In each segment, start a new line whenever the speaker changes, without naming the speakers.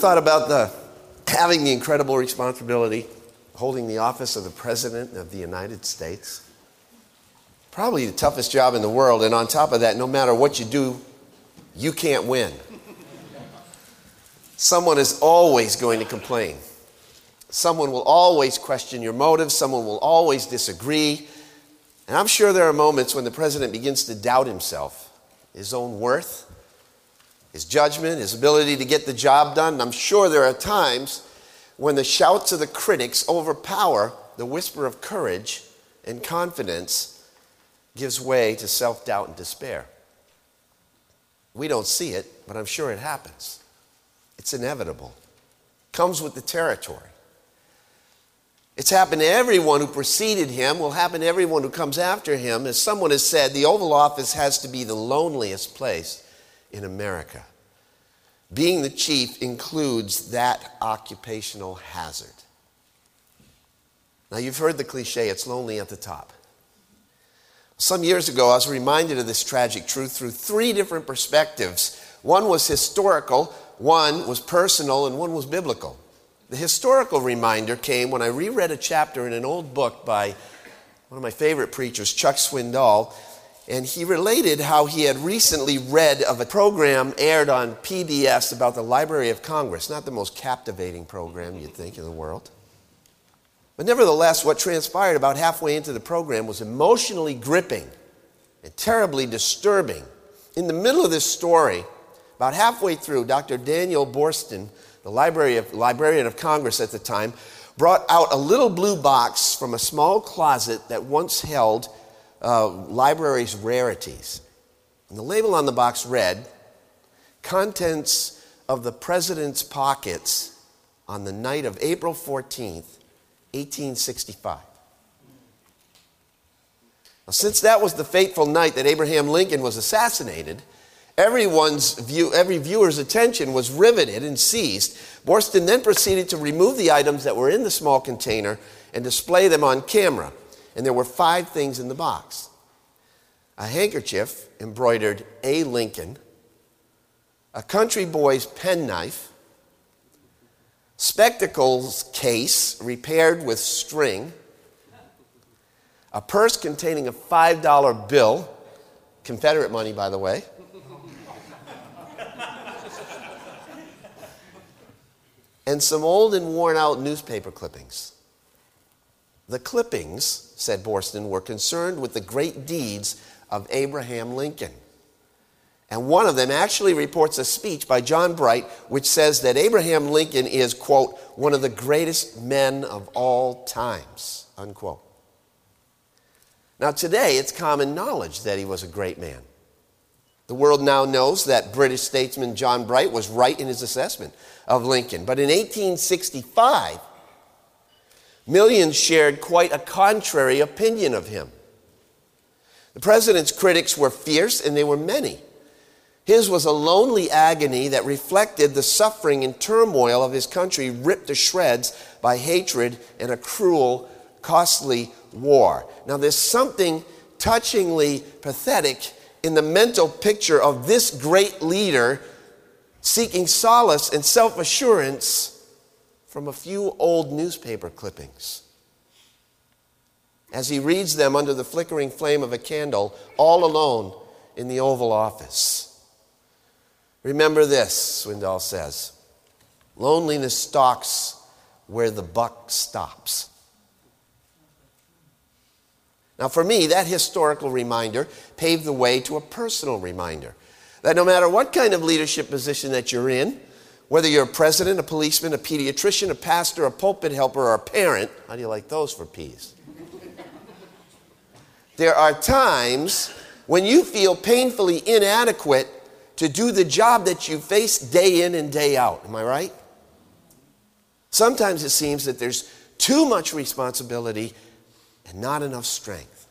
thought about the having the incredible responsibility holding the office of the President of the United States? Probably the toughest job in the world, and on top of that, no matter what you do, you can't win. Someone is always going to complain. Someone will always question your motives. Someone will always disagree. And I'm sure there are moments when the president begins to doubt himself, his own worth, his judgment, his ability to get the job done. And I'm sure there are times when the shouts of the critics overpower the whisper of courage and confidence gives way to self doubt and despair. We don't see it, but I'm sure it happens. It's inevitable. Comes with the territory. It's happened to everyone who preceded him, will happen to everyone who comes after him. As someone has said, the Oval Office has to be the loneliest place in America. Being the chief includes that occupational hazard. Now, you've heard the cliche, it's lonely at the top. Some years ago, I was reminded of this tragic truth through three different perspectives. One was historical, one was personal and one was biblical. The historical reminder came when I reread a chapter in an old book by one of my favorite preachers, Chuck Swindoll, and he related how he had recently read of a program aired on PBS about the Library of Congress. Not the most captivating program you'd think in the world. But nevertheless, what transpired about halfway into the program was emotionally gripping and terribly disturbing. In the middle of this story, about halfway through, Dr. Daniel Boorstin, the of, Librarian of Congress at the time, brought out a little blue box from a small closet that once held uh, library's rarities. And the label on the box read, Contents of the President's Pockets on the night of April 14th, 1865. Now, since that was the fateful night that Abraham Lincoln was assassinated, Everyone's view, every viewer's attention was riveted and seized. Boorstin then proceeded to remove the items that were in the small container and display them on camera. And there were five things in the box a handkerchief embroidered A. Lincoln, a country boy's penknife, spectacles case repaired with string, a purse containing a $5 bill, Confederate money, by the way and some old and worn out newspaper clippings. The clippings, said Boorstin, were concerned with the great deeds of Abraham Lincoln. And one of them actually reports a speech by John Bright, which says that Abraham Lincoln is, quote, one of the greatest men of all times, unquote. Now, today, it's common knowledge that he was a great man. The world now knows that British statesman John Bright was right in his assessment of Lincoln. But in 1865, millions shared quite a contrary opinion of him. The president's critics were fierce and they were many. His was a lonely agony that reflected the suffering and turmoil of his country ripped to shreds by hatred and a cruel, costly war. Now, there's something touchingly pathetic in the mental picture of this great leader seeking solace and self assurance from a few old newspaper clippings. As he reads them under the flickering flame of a candle, all alone in the Oval Office. Remember this, Swindoll says loneliness stalks where the buck stops. Now, for me, that historical reminder paved the way to a personal reminder that no matter what kind of leadership position that you're in, whether you're a president, a policeman, a pediatrician, a pastor, a pulpit helper, or a parent, how do you like those for peas? there are times when you feel painfully inadequate to do the job that you face day in and day out. Am I right? Sometimes it seems that there's too much responsibility and not enough strength.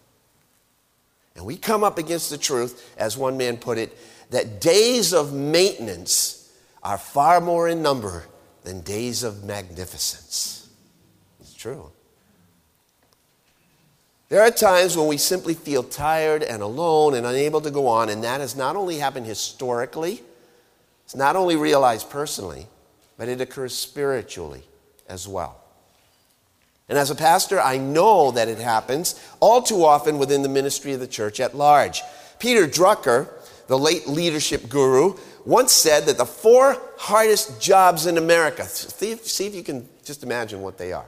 And we come up against the truth, as one man put it, that days of maintenance are far more in number than days of magnificence. It's true. There are times when we simply feel tired and alone and unable to go on, and that has not only happened historically, it's not only realized personally, but it occurs spiritually as well. And as a pastor, I know that it happens all too often within the ministry of the church at large. Peter Drucker, the late leadership guru, once said that the four hardest jobs in America, see if, you can just imagine what they are.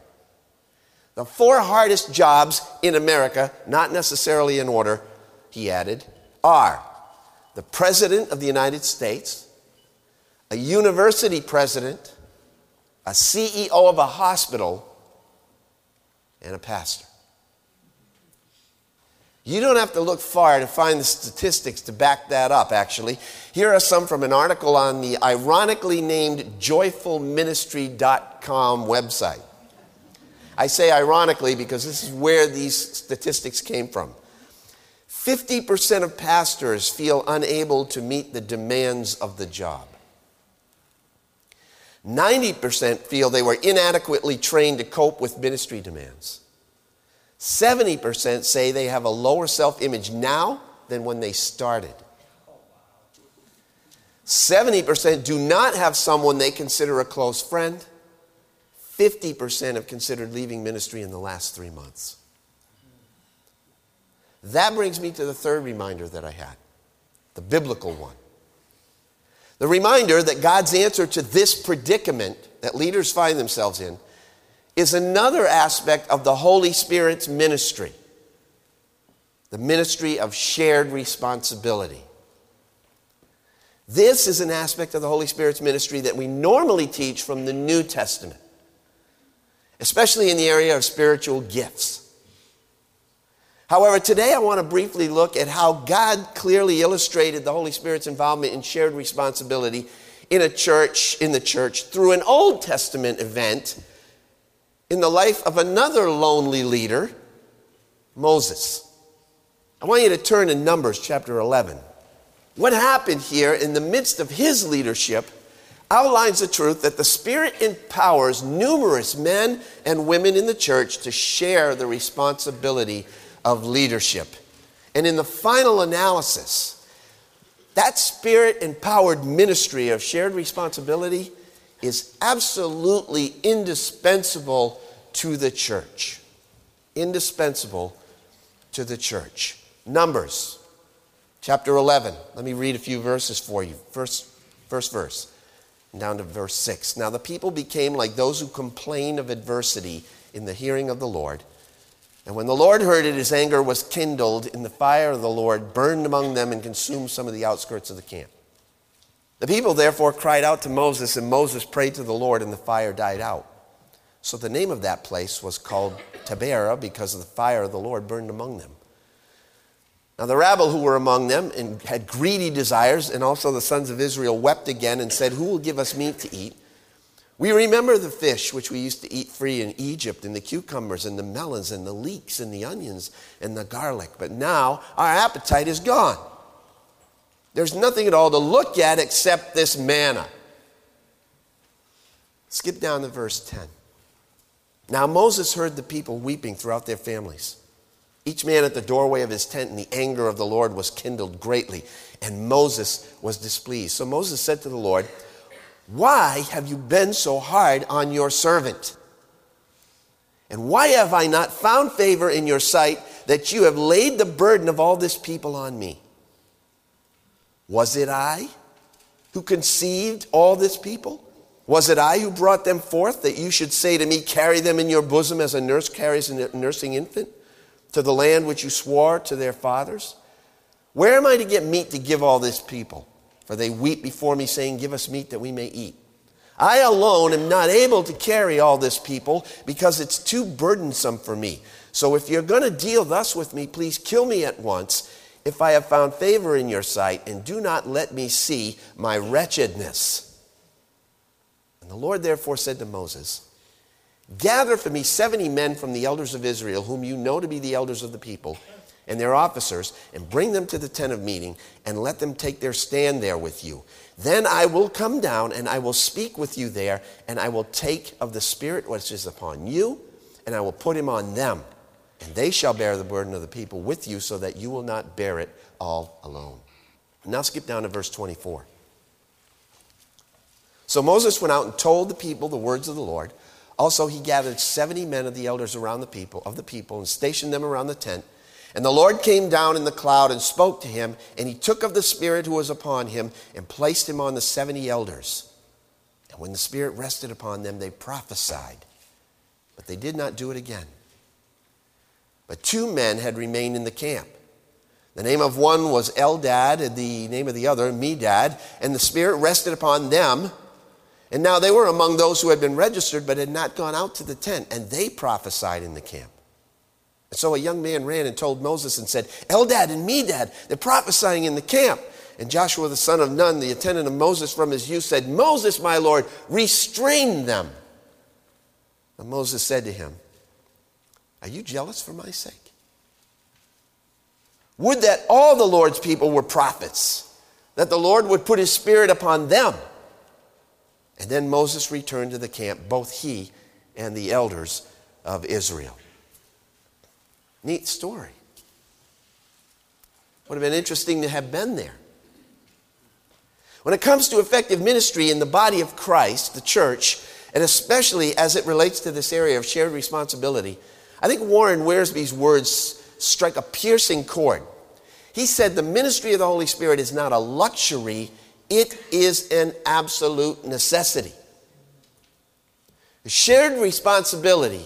The four hardest jobs in America, not necessarily in order, he added, are the President of the United States, a university president, a CEO of a hospital, and a pastor. You don't have to look far to find the statistics to back that up, actually. Here are some from an article on the ironically named joyfulministry.com website. I say ironically because this is where these statistics came from. 50% of pastors feel unable to meet the demands of the job. 90% feel they were inadequately trained to cope with ministry demands. 70% say they have a lower self image now than when they started. 70% do not have someone they consider a close friend. 50% have considered leaving ministry in the last three months. That brings me to the third reminder that I had the biblical one. The reminder that God's answer to this predicament that leaders find themselves in is another aspect of the Holy Spirit's ministry the ministry of shared responsibility. This is an aspect of the Holy Spirit's ministry that we normally teach from the New Testament, especially in the area of spiritual gifts. However, today I want to briefly look at how God clearly illustrated the Holy Spirit's involvement in shared responsibility in a church, in the church, through an Old Testament event in the life of another lonely leader, Moses. I want you to turn to Numbers chapter 11. What happened here in the midst of his leadership outlines the truth that the Spirit empowers numerous men and women in the church to share the responsibility of leadership. And in the final analysis, that spirit empowered ministry of shared responsibility is absolutely indispensable to the church. Indispensable to the church. Numbers chapter 11. Let me read a few verses for you. First, first verse, down to verse 6. Now the people became like those who complain of adversity in the hearing of the Lord and when the Lord heard it, his anger was kindled, and the fire of the Lord burned among them and consumed some of the outskirts of the camp. The people therefore cried out to Moses, and Moses prayed to the Lord, and the fire died out. So the name of that place was called Taberah, because the fire of the Lord burned among them. Now the rabble who were among them and had greedy desires, and also the sons of Israel wept again and said, Who will give us meat to eat? We remember the fish which we used to eat free in Egypt, and the cucumbers, and the melons, and the leeks, and the onions, and the garlic. But now our appetite is gone. There's nothing at all to look at except this manna. Skip down to verse 10. Now Moses heard the people weeping throughout their families, each man at the doorway of his tent, and the anger of the Lord was kindled greatly, and Moses was displeased. So Moses said to the Lord, why have you been so hard on your servant? And why have I not found favor in your sight that you have laid the burden of all this people on me? Was it I who conceived all this people? Was it I who brought them forth that you should say to me, Carry them in your bosom as a nurse carries a nursing infant to the land which you swore to their fathers? Where am I to get meat to give all this people? For they weep before me, saying, Give us meat that we may eat. I alone am not able to carry all this people because it's too burdensome for me. So if you're going to deal thus with me, please kill me at once if I have found favor in your sight, and do not let me see my wretchedness. The Lord therefore said to Moses, Gather for me seventy men from the elders of Israel, whom you know to be the elders of the people and their officers and bring them to the tent of meeting and let them take their stand there with you. Then I will come down and I will speak with you there, and I will take of the Spirit which is upon you, and I will put him on them. And they shall bear the burden of the people with you, so that you will not bear it all alone. Now skip down to verse 24. So Moses went out and told the people the words of the Lord. Also, he gathered 70 men of the elders around the people, of the people, and stationed them around the tent. And the Lord came down in the cloud and spoke to him, and he took of the Spirit who was upon him and placed him on the 70 elders. And when the Spirit rested upon them, they prophesied. But they did not do it again. But two men had remained in the camp. The name of one was Eldad, and the name of the other, Medad, and the Spirit rested upon them and now they were among those who had been registered but had not gone out to the tent, and they prophesied in the camp. And so a young man ran and told Moses and said, Eldad and Medad, they're prophesying in the camp. And Joshua the son of Nun, the attendant of Moses from his youth, said, Moses, my Lord, restrain them. And Moses said to him, Are you jealous for my sake? Would that all the Lord's people were prophets, that the Lord would put his spirit upon them. And then Moses returned to the camp, both he and the elders of Israel. Neat story. Would have been interesting to have been there. When it comes to effective ministry in the body of Christ, the church, and especially as it relates to this area of shared responsibility, I think Warren Wiersbe's words strike a piercing chord. He said the ministry of the Holy Spirit is not a luxury, it is an absolute necessity. Shared responsibility,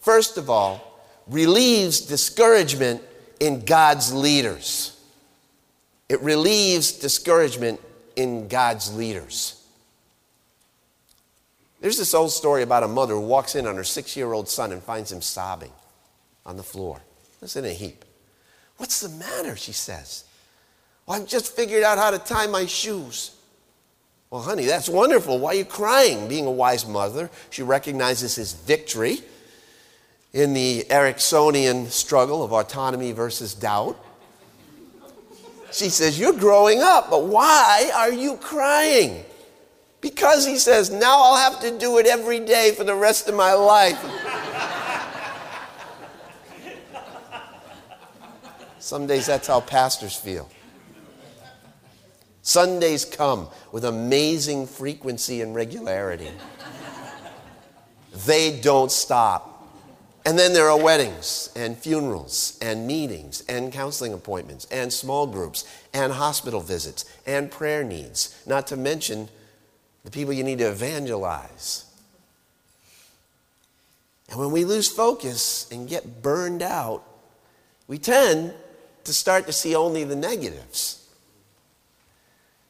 first of all, relieves discouragement in God's leaders. It relieves discouragement in God's leaders. There's this old story about a mother who walks in on her six year old son and finds him sobbing on the floor. It's in a heap. What's the matter? She says. Well, I've just figured out how to tie my shoes. Well, honey, that's wonderful. Why are you crying? Being a wise mother, she recognizes his victory in the Eriksonian struggle of autonomy versus doubt. She says, You're growing up, but why are you crying? Because he says, Now I'll have to do it every day for the rest of my life. Some days that's how pastors feel. Sundays come with amazing frequency and regularity. they don't stop. And then there are weddings and funerals and meetings and counseling appointments and small groups and hospital visits and prayer needs, not to mention the people you need to evangelize. And when we lose focus and get burned out, we tend to start to see only the negatives.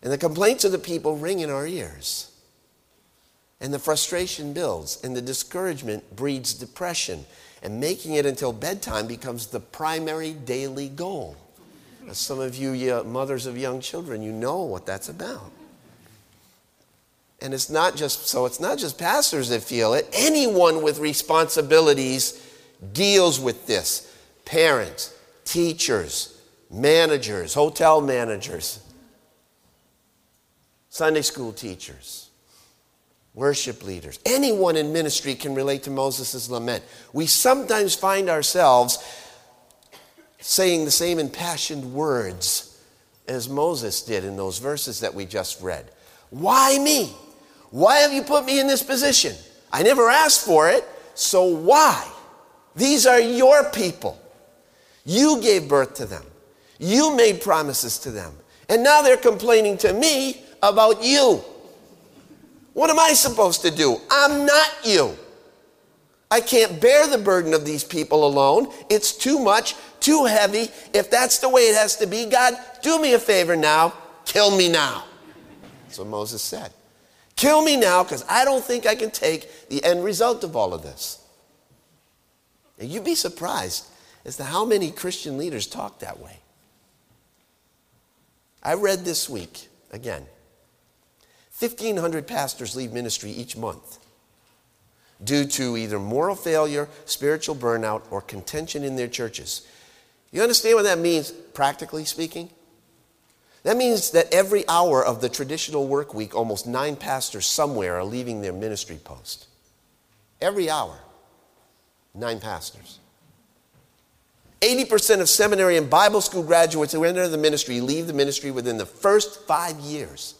And the complaints of the people ring in our ears. And the frustration builds, and the discouragement breeds depression. And making it until bedtime becomes the primary daily goal. As some of you mothers of young children, you know what that's about. And it's not just so it's not just pastors that feel it. Anyone with responsibilities deals with this. Parents, teachers, managers, hotel managers, Sunday school teachers, worship leaders, anyone in ministry can relate to Moses' lament. We sometimes find ourselves saying the same impassioned words as Moses did in those verses that we just read. Why me? Why have you put me in this position? I never asked for it, so why? These are your people. You gave birth to them. You made promises to them. And now they're complaining to me about you. What am I supposed to do? I'm not you. I can't bear the burden of these people alone. It's too much, too heavy. If that's the way it has to be, God, do me a favor now. Kill me now. That's what Moses said. Kill me now because I don't think I can take the end result of all of this. And you'd be surprised as to how many Christian leaders talk that way. I read this week, again, 1,500 pastors leave ministry each month due to either moral failure, spiritual burnout, or contention in their churches. You understand what that means, practically speaking? That means that every hour of the traditional work week, almost nine pastors somewhere are leaving their ministry post. Every hour, nine pastors. 80% of seminary and Bible school graduates who enter the ministry leave the ministry within the first five years.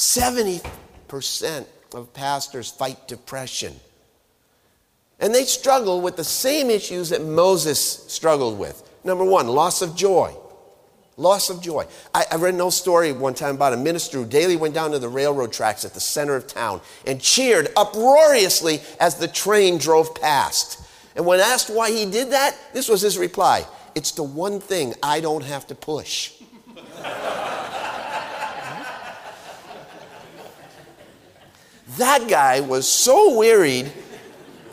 70% of pastors fight depression. And they struggle with the same issues that Moses struggled with. Number one, loss of joy. Loss of joy. I, I, read an old story one time about a minister who daily went down to the railroad tracks at the center of town and cheered uproariously as the train drove past. And when asked why he did that, this was his reply It's the one thing I don't have to push. that guy was so wearied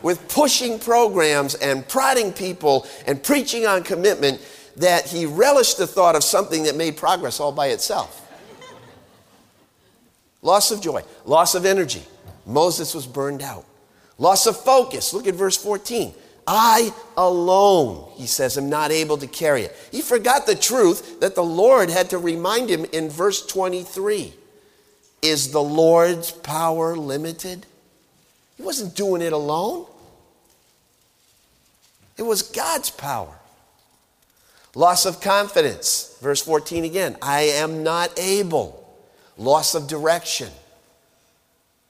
with pushing programs and prodding people and preaching on commitment that he relished the thought of something that made progress all by itself. Loss of joy, loss of energy. Moses was burned out. Loss of focus. Look at verse 14. I alone, he says, am not able to carry it. He forgot the truth that the Lord had to remind him in verse 23. Is the Lord's power limited? He wasn't doing it alone. It was God's power. Loss of confidence. Verse 14 again. I am not able. Loss of direction.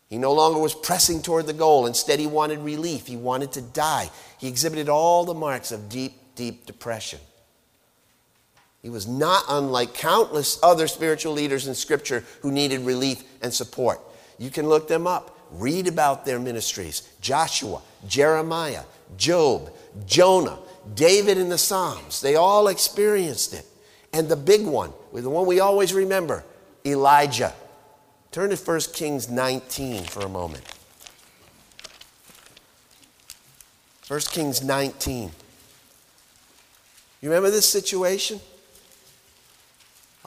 He no longer was pressing toward the goal. Instead, he wanted relief. He wanted to die. He exhibited all the marks of deep, deep depression. He was not unlike countless other spiritual leaders in Scripture who needed relief and support. You can look them up, read about their ministries Joshua, Jeremiah, Job, Jonah, David in the Psalms, they all experienced it. And the big one, the one we always remember, Elijah. Turn to 1 Kings 19 for a moment. 1 Kings 19. You remember this situation?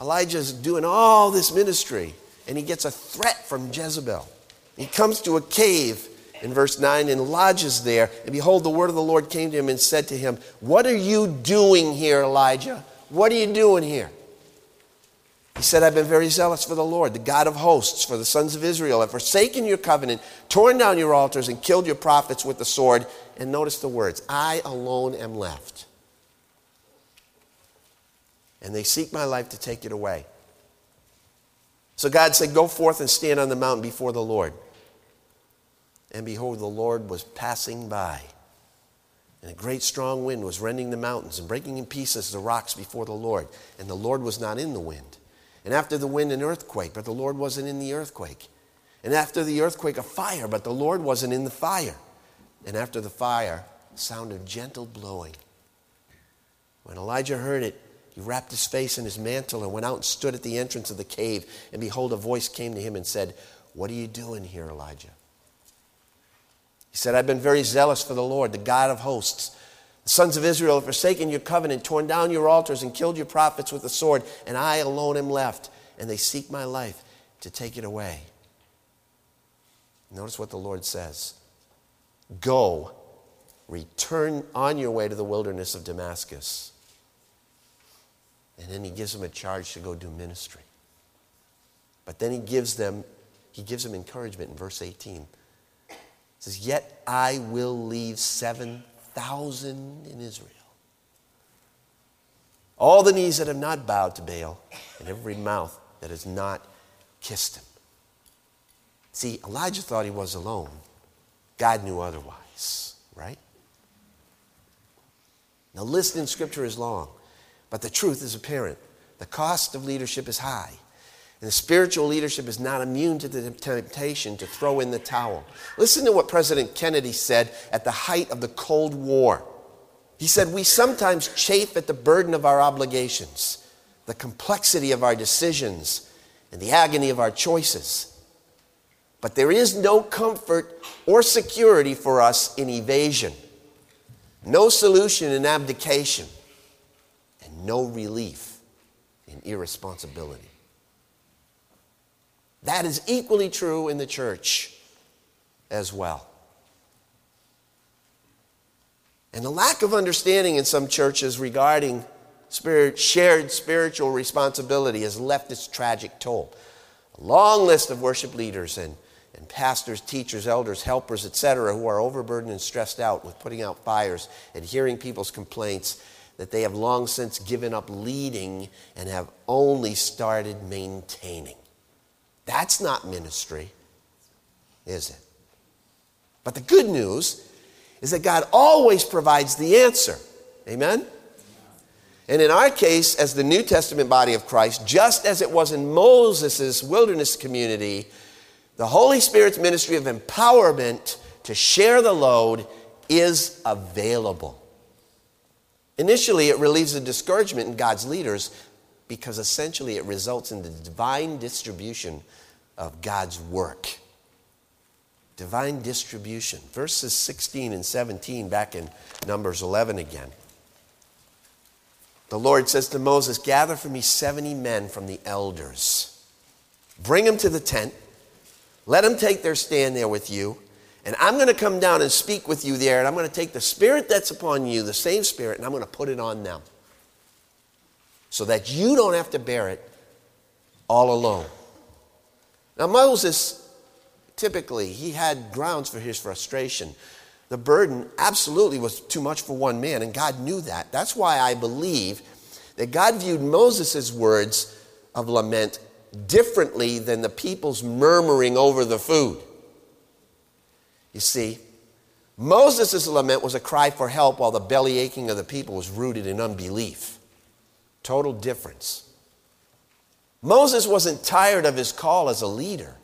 Elijah's doing all this ministry, and he gets a threat from Jezebel. He comes to a cave in verse 9 and lodges there. And behold, the word of the Lord came to him and said to him, What are you doing here, Elijah? What are you doing here? He said, I've been very zealous for the Lord, the God of hosts, for the sons of Israel, have forsaken your covenant, torn down your altars, and killed your prophets with the sword. And notice the words I alone am left. And they seek my life to take it away. So God said, Go forth and stand on the mountain before the Lord. And behold, the Lord was passing by. And a great strong wind was rending the mountains and breaking in pieces the rocks before the Lord. And the Lord was not in the wind. And after the wind, an earthquake, but the Lord wasn't in the earthquake. And after the earthquake, a fire, but the Lord wasn't in the fire. And after the fire, sound of gentle blowing. When Elijah heard it, he wrapped his face in his mantle and went out and stood at the entrance of the cave. And behold, a voice came to him and said, What are you doing here, Elijah? He said, I've been very zealous for the Lord, the God of hosts. The sons of Israel have forsaken your covenant, torn down your altars, and killed your prophets with the sword, and I alone am left, and they seek my life to take it away. Notice what the Lord says Go, return on your way to the wilderness of Damascus. And then he gives them a charge to go do ministry. But then he gives them, he gives them encouragement in verse 18 says, Yet I will leave 7,000 in Israel. All the knees that have not bowed to Baal, and every mouth that has not kissed him. See, Elijah thought he was alone. God knew otherwise, right? Now, list in Scripture is long, but the truth is apparent. The cost of leadership is high. And the spiritual leadership is not immune to the temptation to throw in the towel. Listen to what President Kennedy said at the height of the Cold War. He said, We sometimes chafe at the burden of our obligations, the complexity of our decisions, and the agony of our choices. But there is no comfort or security for us in evasion, no solution in abdication, no relief in irresponsibility. That is equally true in the church as well. And the lack of understanding in some churches regarding spirit, shared spiritual responsibility has left its tragic toll. A long list of worship leaders and, and pastors, teachers, elders, helpers, etc., who are overburdened and stressed out with putting out fires and hearing people's complaints that they have long since given up leading and have only started maintaining. That's not ministry, is it? But the good news is that God always provides the answer. Amen? And in our case, as the New Testament body of Christ, just as it was in Moses' wilderness community, the Holy Spirit's ministry of empowerment to share the load is available. Initially, it relieves the discouragement in God's leaders because essentially it results in the divine distribution of God's work. Divine distribution. Verses 16 and 17 back in Numbers 11 again. The Lord says to Moses, Gather for me 70 men from the elders. Bring them to the tent. Let them take their stand there with you. And I'm going to come down and speak with you there. And I'm going to take the spirit that's upon you, the same spirit, and I'm going to put it on them. So that you don't have to bear it all alone. Now, Moses, typically, he had grounds for his frustration the burden absolutely was too much for one man, and God knew that. That's why I believe that God viewed Moses' words of lament differently than the people's murmuring over the food. You see, Moses' lament was a cry for help while the belly aching of the people was rooted in unbelief. Total difference. Moses wasn't tired of his call as a leader.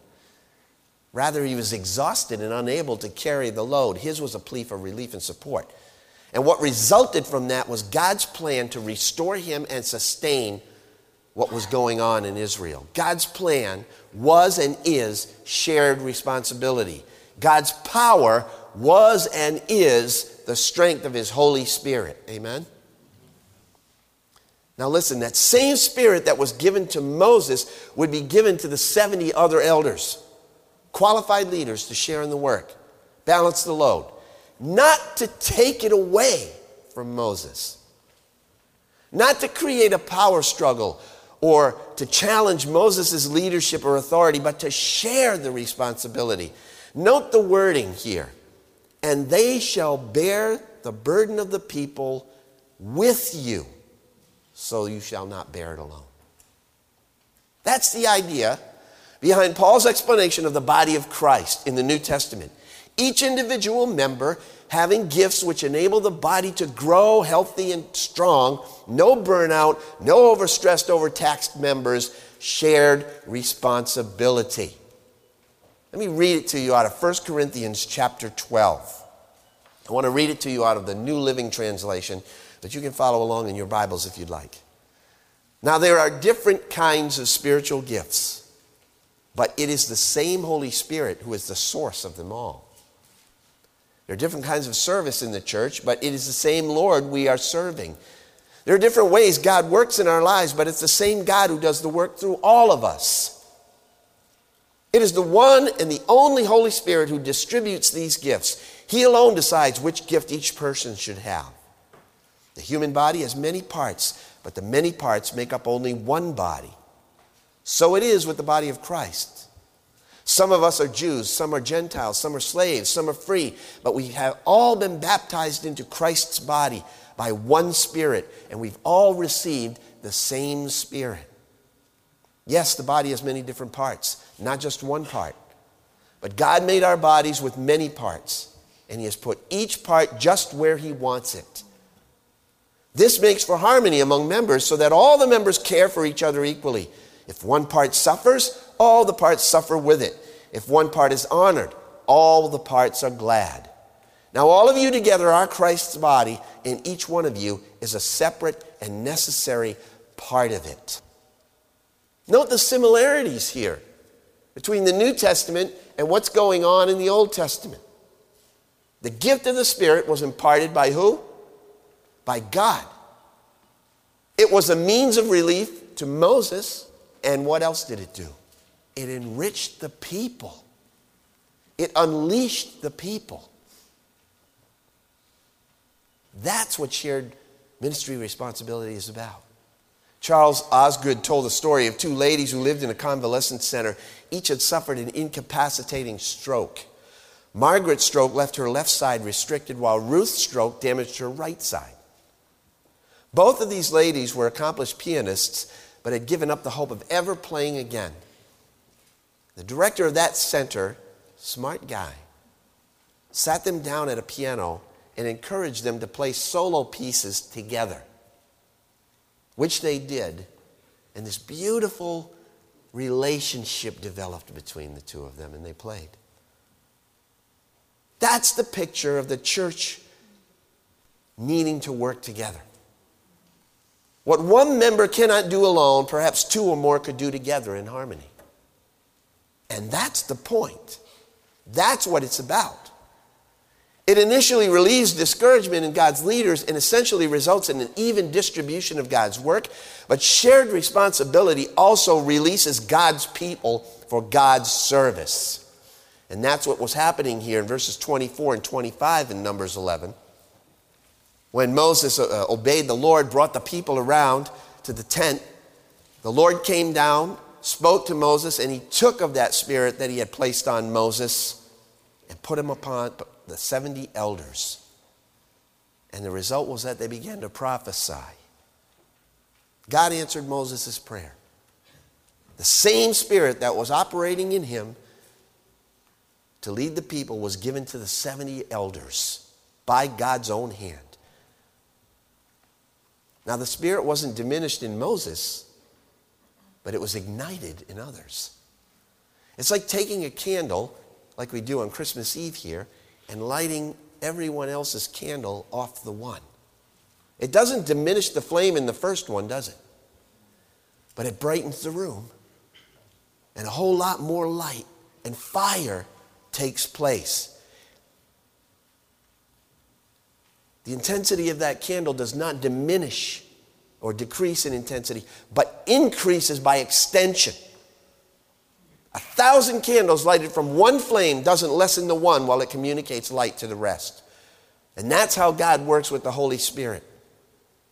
Rather, he was exhausted and unable to carry the load. His was a plea for relief and support. And what resulted from that was God's plan to restore him and sustain what was going on in Israel. God's plan was and is shared responsibility. God's power was and is the strength of his Holy Spirit. Amen? Now, listen, that same spirit that was given to Moses would be given to the 70 other elders qualified leaders to share in the work, balance the load, not to take it away from Moses, not to create a power struggle or to challenge Moses' leadership or authority, but to share the responsibility. Note the wording here and they shall bear the burden of the people with you, so you shall not bear it alone. That's the idea behind Paul's explanation of the body of Christ in the New Testament. Each individual member having gifts which enable the body to grow healthy and strong, no burnout, no overstressed, overtaxed members, shared responsibility. Let me read it to you out of 1 Corinthians chapter 12. I want to read it to you out of the New Living Translation, but you can follow along in your Bibles if you'd like. Now, there are different kinds of spiritual gifts but it is the same Holy Spirit who is the source of them all. There are different kinds of service in the church, but it is the same Lord we are serving. There are different ways God works in our lives, but it's the same God who does the work through all of us. It is the one and the only Holy Spirit who distributes these gifts. He alone decides which gift each person should have. The human body has many parts, but the many parts make up only one body. So it is with the body of Christ. Some of us are Jews, some are Gentiles, some are slaves, some are free, but we have all been baptized into Christ's body by one Spirit, and we've all received the same Spirit. Yes, the body has many different parts, not just one part. But God made our bodies with many parts, and He has put each part just where He wants it. This makes for harmony among members so that all the members care for each other equally. If one part suffers, all the parts suffer with it. If one part is honored, all the parts are glad. Now, all of you together are Christ's body, and each one of you is a separate and necessary part of it. Note the similarities here between the New Testament and what's going on in the Old Testament. The gift of the Spirit was imparted by who? By God. It was a means of relief to Moses and what else did it do? It enriched the people, it unleashed the people. That's what shared ministry responsibility is about. Charles Osgood told the story of two ladies who lived in a convalescent center. Each had suffered an incapacitating stroke. Margaret's stroke left her left side restricted, while Ruth's stroke damaged her right side. Both of these ladies were accomplished pianists but had given up the hope of ever playing again. The director of that center, smart guy, sat them down at a piano and encouraged them to play solo pieces together, which they did. And this beautiful relationship developed between the two of them, and they played. That's the picture of the church needing to work together. What one member cannot do alone, perhaps two or more could do together in harmony. And that's the point. That's what it's about. It initially relieves discouragement in God's leaders and essentially results in an even distribution of God's work. But shared responsibility also releases God's people for God's service. And that's what was happening here in verses 24 and 25 in Numbers 11. When Moses uh, uh, obeyed the Lord, brought the people around to the tent, the Lord came down, spoke to Moses, and he took of that spirit that he had placed on Moses and put him upon the 70 elders. And the result was that they began to prophesy. God answered Moses' prayer. The same spirit that was operating in him to lead the people was given to the 70 elders by God's own hand. Now, the spirit wasn't diminished in Moses, but it was ignited in others. It's like taking a candle, like we do on Christmas Eve here, and lighting everyone else's candle off the one. It doesn't diminish the flame in the first one, does it? But it brightens the room. And a whole lot more light and fire takes place. The intensity of that candle does not diminish or decrease in intensity, but increases by extension. A thousand candles lighted from one flame doesn't lessen the one while it communicates light to the rest. And that's how God works with the Holy Spirit.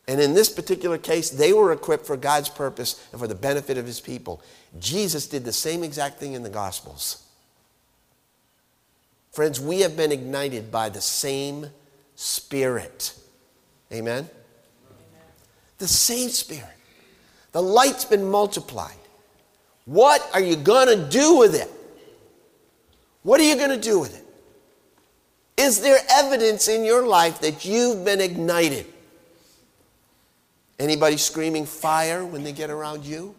And in this particular case, they were equipped for God's purpose and for the benefit of his people. Jesus did the same exact thing in the Gospels. Friends, we have been ignited by the same Spirit. Amen? Amen? The same Spirit. The light's been multiplied. What are you going to do with it? What are you going to do with it? Is there evidence in your life that you've been ignited? Anybody screaming fire when they get around you?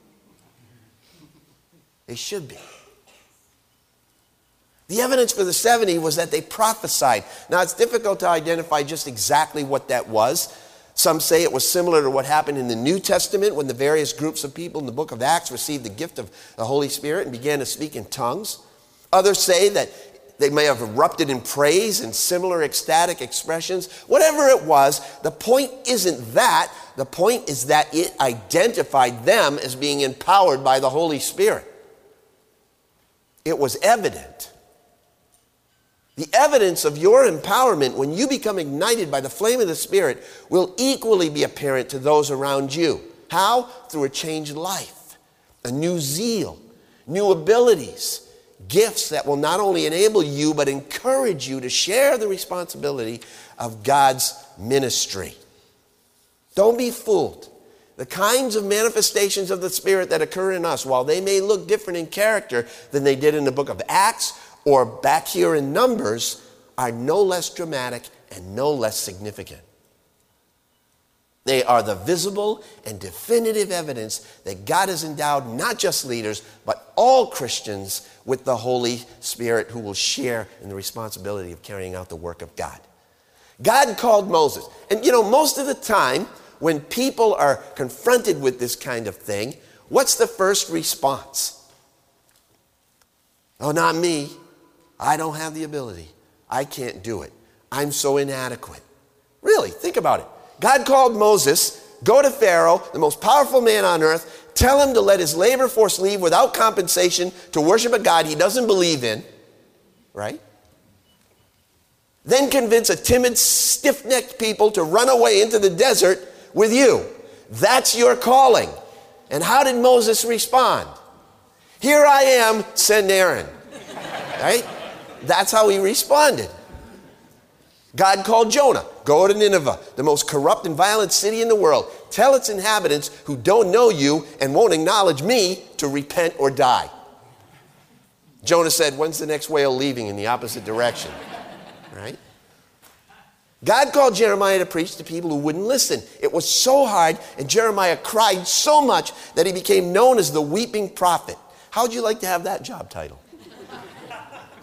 They should be. The evidence for the 70 was that they prophesied. Now, it's difficult to identify just exactly what that was. Some say it was similar to what happened in the New Testament when the various groups of people in the book of Acts received the gift of the Holy Spirit and began to speak in tongues. Others say that they may have erupted in praise and similar ecstatic expressions. Whatever it was, the point isn't that. The point is that it identified them as being empowered by the Holy Spirit. It was evident the evidence of your empowerment when you become ignited by the flame of the Spirit will equally be apparent to those around you. How? Through a changed life, a new zeal, new abilities, gifts that will not only enable you but encourage you to share the responsibility of God's ministry. Don't be fooled. The kinds of manifestations of the Spirit that occur in us, while they may look different in character than they did in the book of Acts or back here in Numbers are no less dramatic and no less significant. They are the visible and definitive evidence that God has endowed not just leaders, but all Christians with the Holy Spirit who will share in the responsibility of carrying out the work of God. God called Moses. And you know, most of the time, when people are confronted with this kind of thing, what's the first response? Oh, not me. I don't have the ability. I can't do it. I'm so inadequate. Really, think about it. God called Moses, go to Pharaoh, the most powerful man on earth, tell him to let his labor force leave without compensation to worship a God he doesn't believe in, right? Then convince a timid, stiff necked people to run away into the desert with you. That's your calling. And how did Moses respond? Here I am, send Aaron. Right? That's how he responded. God called Jonah, go to Nineveh, the most corrupt and violent city in the world. Tell its inhabitants who don't know you and won't acknowledge me to repent or die. Jonah said, When's the next whale leaving in the opposite direction? Right? God called Jeremiah to preach to people who wouldn't listen. It was so hard, and Jeremiah cried so much that he became known as the weeping prophet. How'd you like to have that job title?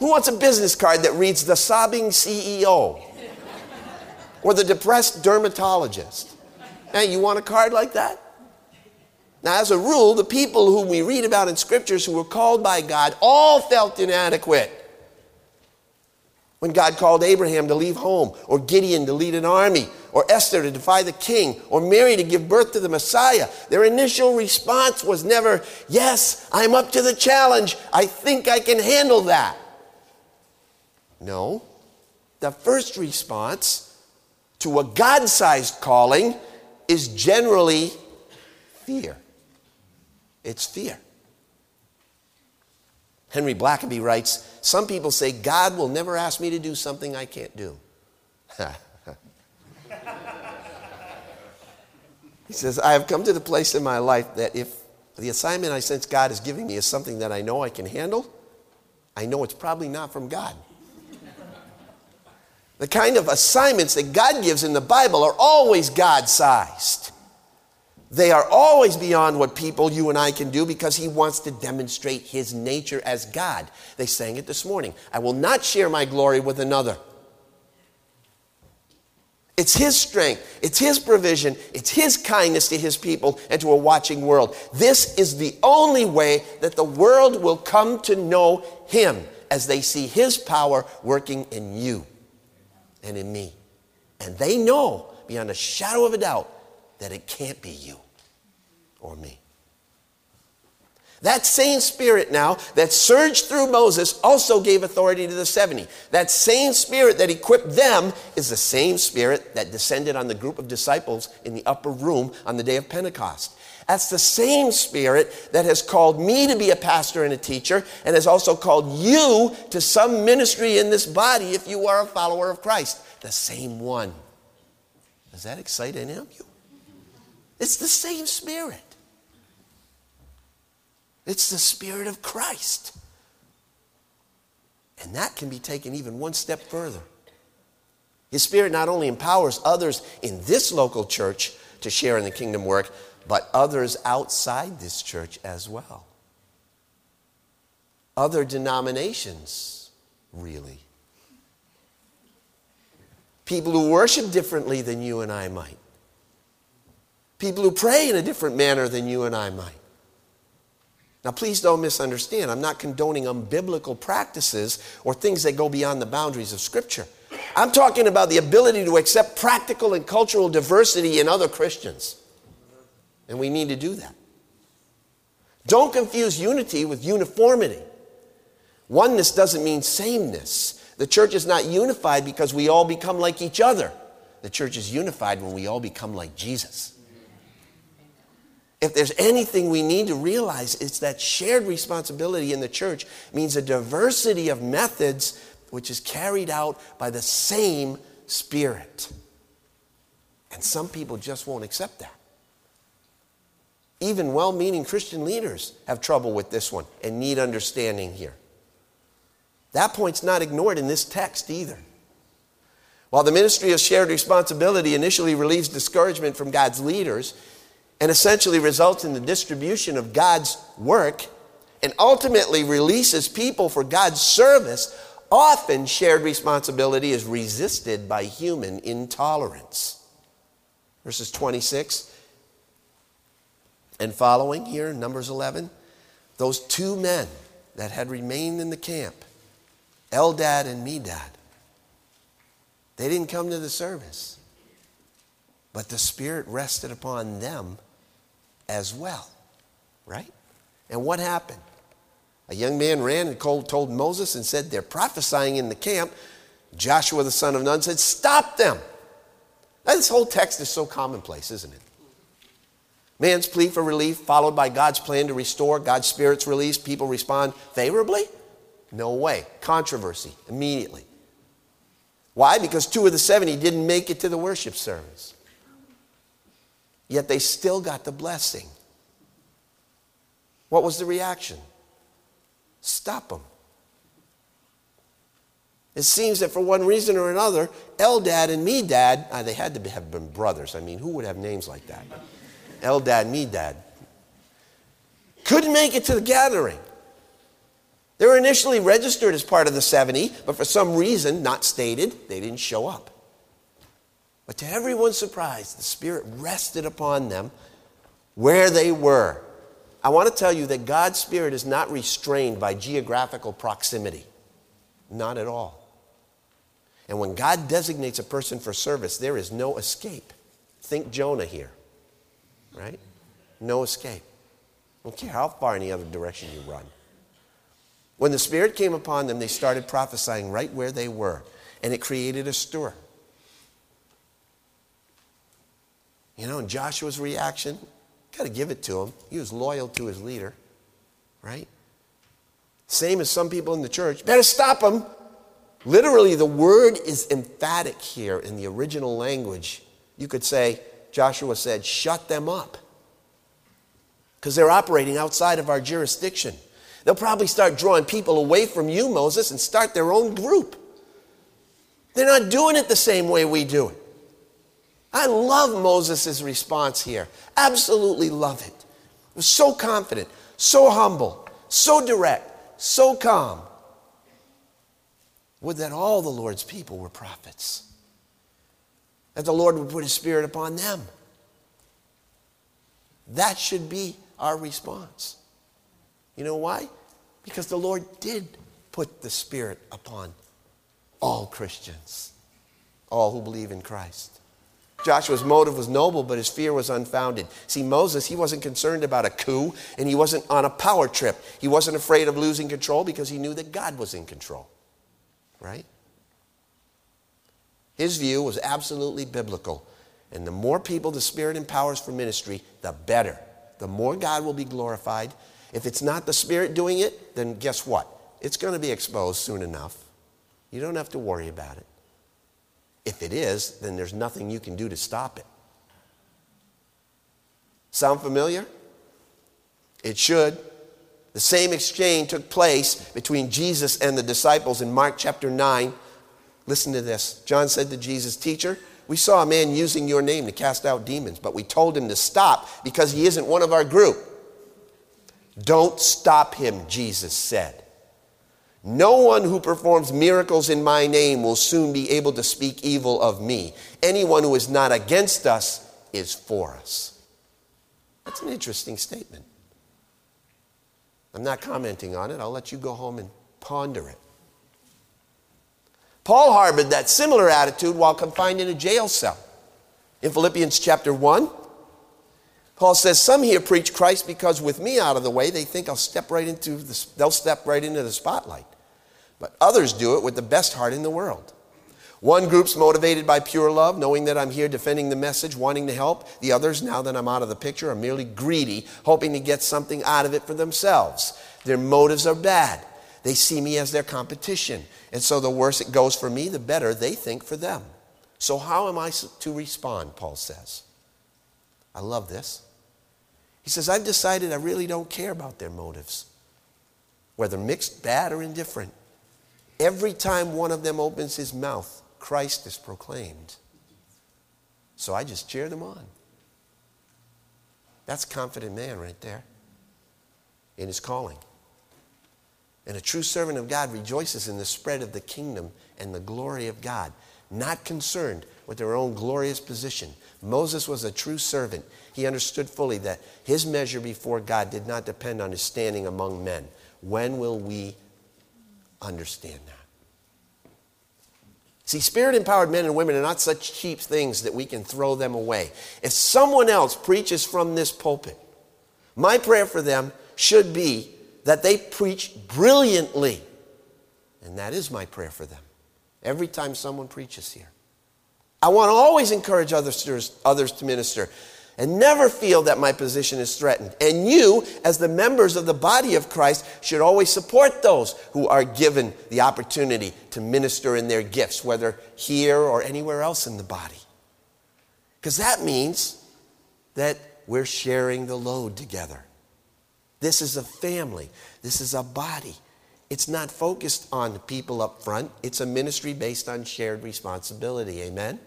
Who wants a business card that reads the sobbing CEO or the depressed dermatologist? Hey, you want a card like that? Now, as a rule, the people whom we read about in scriptures who were called by God all felt inadequate. When God called Abraham to leave home, or Gideon to lead an army, or Esther to defy the king, or Mary to give birth to the Messiah, their initial response was never, Yes, I'm up to the challenge. I think I can handle that. No. The first response to a God sized calling is generally fear. It's fear. Henry Blackaby writes Some people say God will never ask me to do something I can't do. he says, I have come to the place in my life that if the assignment I sense God is giving me is something that I know I can handle, I know it's probably not from God. The kind of assignments that God gives in the Bible are always God sized. They are always beyond what people, you and I, can do because he wants to demonstrate his nature as God. They sang it this morning. I will not share my glory with another. It's his strength, it's his provision, it's his kindness to his people and to a watching world. This is the only way that the world will come to know him as they see his power working in you and in me. And they know beyond a shadow of a doubt that it can't be you or me. That same spirit now that surged through Moses also gave authority to the 70. That same spirit that equipped them is the same spirit that descended on the group of disciples in the upper room on the day of Pentecost. That's the same spirit that has called me to be a pastor and a teacher and has also called you to some ministry in this body if you are a follower of Christ. The same one. Does that excite any of you? It's the same spirit. It's the Spirit of Christ. And that can be taken even one step further. His Spirit not only empowers others in this local church to share in the kingdom work, but others outside this church as well. Other denominations, really. People who worship differently than you and I might. People who pray in a different manner than you and I might. Now, please don't misunderstand. I'm not condoning unbiblical practices or things that go beyond the boundaries of Scripture. I'm talking about the ability to accept practical and cultural diversity in other Christians. And we need to do that. Don't confuse unity with uniformity. Oneness doesn't mean sameness. The church is not unified because we all become like each other. The church is unified when we all become like Jesus if there's anything we need to realize, it's that shared responsibility in the church means a diversity of methods which is carried out by the same Spirit. And some people just won't accept that. Even well meaning Christian leaders have trouble with this one and need understanding here. That point's not ignored in this text either. While the ministry of shared responsibility initially relieves discouragement from God's leaders, and essentially results in the distribution of God's work and ultimately releases people for God's service, often shared responsibility is resisted by human intolerance. Verses 26 and following here, in Numbers 11, those two men that had remained in the camp, Eldad and Medad, they didn't come to the service, but the Spirit rested upon them as well, right? And what happened? A young man ran and told Moses and said, They're prophesying in the camp. Joshua the son of Nun said, Stop them. Now, this whole text is so commonplace, isn't it? Man's plea for relief, followed by God's plan to restore, God's Spirit's release, people respond favorably? No way. Controversy immediately. Why? Because two of the 70 didn't make it to the worship service. Yet they still got the blessing. What was the reaction? Stop them. It seems that for one reason or another, Eldad and Medad, uh, they had to have been brothers. I mean, who would have names like that? Eldad, Medad. Couldn't make it to the gathering. They were initially registered as part of the 70, but for some reason, not stated, they didn't show up. But to everyone's surprise, the Spirit rested upon them where they were. I want to tell you that God's Spirit is not restrained by geographical proximity. Not at all. And when God designates a person for service, there is no escape. Think Jonah here, right? No escape. I don't care how far in the other direction you run. When the Spirit came upon them, they started prophesying right where they were, and it created a stir. You know, and Joshua's reaction, got to give it to him. He was loyal to his leader, right? Same as some people in the church. Better stop him. Literally, the word is emphatic here in the original language. You could say, Joshua said, shut them up. Because they're operating outside of our jurisdiction. They'll probably start drawing people away from you, Moses, and start their own group. They're not doing it the same way we do it. I love Moses' response here. Absolutely love it. Was so confident, so humble, so direct, so calm. Would that all the Lord's people were prophets, that the Lord would put his spirit upon them. That should be our response. You know why? Because the Lord did put the Spirit upon all Christians, all who believe in Christ. Joshua's motive was noble, but his fear was unfounded. See, Moses, he wasn't concerned about a coup and he wasn't on a power trip. He wasn't afraid of losing control because he knew that God was in control right? His view was absolutely biblical. And the more people the Spirit empowers for ministry, the better. The more God will be glorified. If it's not the Spirit doing it, then guess what? It's going to be exposed soon enough. You don't have to worry about it. If it is, then there's nothing you can do to stop it. Sound familiar? It should. The same exchange took place between Jesus and the disciples in Mark chapter 9. Listen to this. John said to Jesus, Teacher, we saw a man using your name to cast out demons, but we told him to stop because he isn't one of our group. Don't stop him, Jesus said. No one who performs miracles in my name will soon be able to speak evil of me. Anyone who is not against us is for us. That's an interesting statement. I'm not commenting on it. I'll let you go home and ponder it. Paul harbored that similar attitude while confined in a jail cell. In Philippians chapter 1, Paul says, Some here preach Christ because with me out of the way, they think I'll step right into the, they'll step right into the spotlight. But others do it with the best heart in the world. One group's motivated by pure love, knowing that I'm here defending the message, wanting to help. The others, now that I'm out of the picture, are merely greedy, hoping to get something out of it for themselves. Their motives are bad. They see me as their competition. And so the worse it goes for me, the better they think for them. So, how am I to respond? Paul says. I love this. He says, I've decided I really don't care about their motives, whether mixed, bad, or indifferent. Every time one of them opens his mouth, Christ is proclaimed. So I just cheer them on. That's confident man right there in his calling. And a true servant of God rejoices in the spread of the kingdom and the glory of God, not concerned with their own glorious position. Moses was a true servant. He understood fully that his measure before God did not depend on his standing among men. When will we understand that? See, spirit empowered men and women are not such cheap things that we can throw them away. If someone else preaches from this pulpit, my prayer for them should be that they preach brilliantly. And that is my prayer for them every time someone preaches here. I want to always encourage others, others to minister and never feel that my position is threatened. And you, as the members of the body of Christ, should always support those who are given the opportunity to minister in their gifts, whether here or anywhere else in the body. Because that means that we're sharing the load together. This is a family, this is a body. It's not focused on people up front. It's a ministry based on shared responsibility. Amen?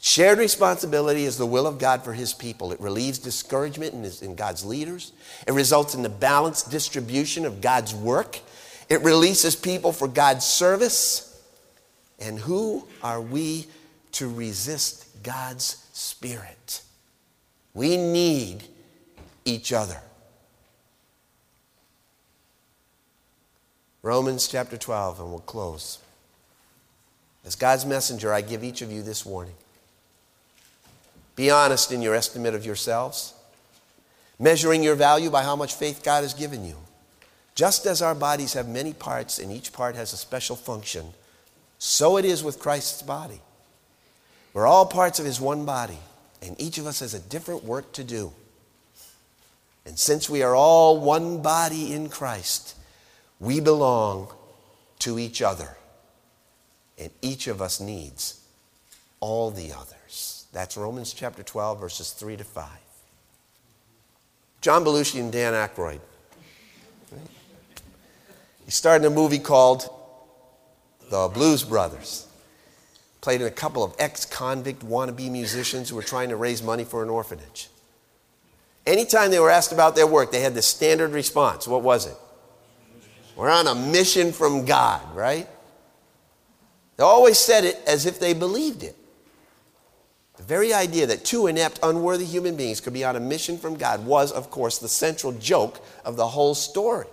Shared responsibility is the will of God for his people. It relieves discouragement in, his, in, God's leaders. It results in the balanced distribution of God's work. It releases people for God's service. And who are we to resist God's Spirit? We need each other. Romans chapter 12, and we'll close. As God's messenger, I give each of you this warning. Be honest in your estimate of yourselves, measuring your value by how much faith God has given you. Just as our bodies have many parts and each part has a special function, so it is with Christ's body. We're all parts of his one body, and each of us has a different work to do. And since we are all one body in Christ, we belong to each other. And each of us needs all the others. That's Romans chapter 12, verses 3 to 5. John Belushi and Dan Aykroyd. He starred in a movie called The Blues Brothers. Played in a couple of ex convict wannabe musicians who were trying to raise money for an orphanage. Anytime they were asked about their work, they had the standard response. What was it? We're on a mission from God, right? They always said it as if they believed it. The very idea that two inept, unworthy human beings could be on a mission from God was, of course, the central joke of the whole story.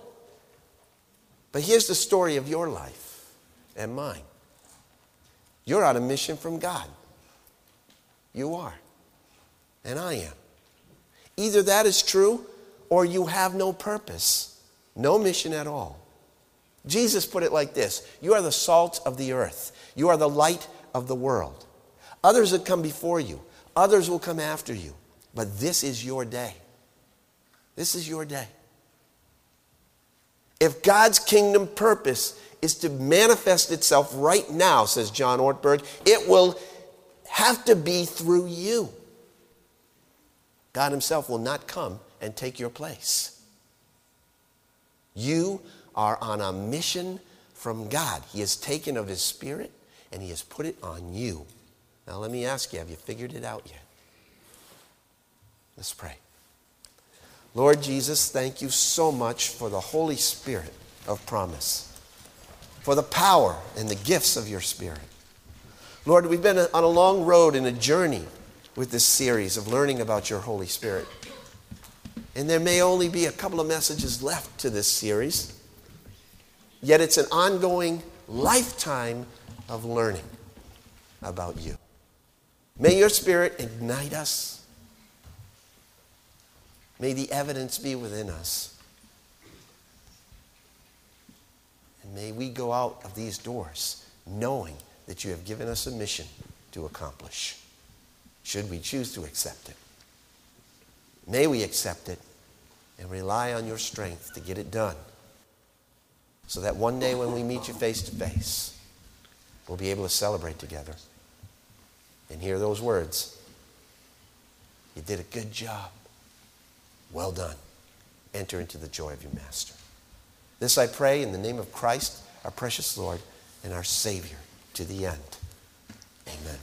But here's the story of your life and mine. You're on a mission from God. You are. And I am. Either that is true or you have no purpose, no mission at all. Jesus put it like this You are the salt of the earth, you are the light of the world. Others have come before you, others will come after you, but this is your day. This is your day. If God's kingdom purpose is to manifest itself right now, says John Ortberg, it will have to be through you. God Himself will not come and take your place. You are on a mission from God. He has taken of His Spirit and He has put it on you. Now, let me ask you have you figured it out yet? Let's pray. Lord Jesus, thank you so much for the Holy Spirit of promise, for the power and the gifts of your Spirit. Lord, we've been on a long road and a journey with this series of learning about your Holy Spirit. And there may only be a couple of messages left to this series. Yet it's an ongoing lifetime of learning about you. May your spirit ignite us. May the evidence be within us. And may we go out of these doors knowing that you have given us a mission to accomplish, should we choose to accept it. May we accept it and rely on your strength to get it done so that one day when we meet you face to face, we'll be able to celebrate together and hear those words. You did a good job. Well done. Enter into the joy of your master. This I pray in the name of Christ, our precious Lord and our Savior, to the end. Amen.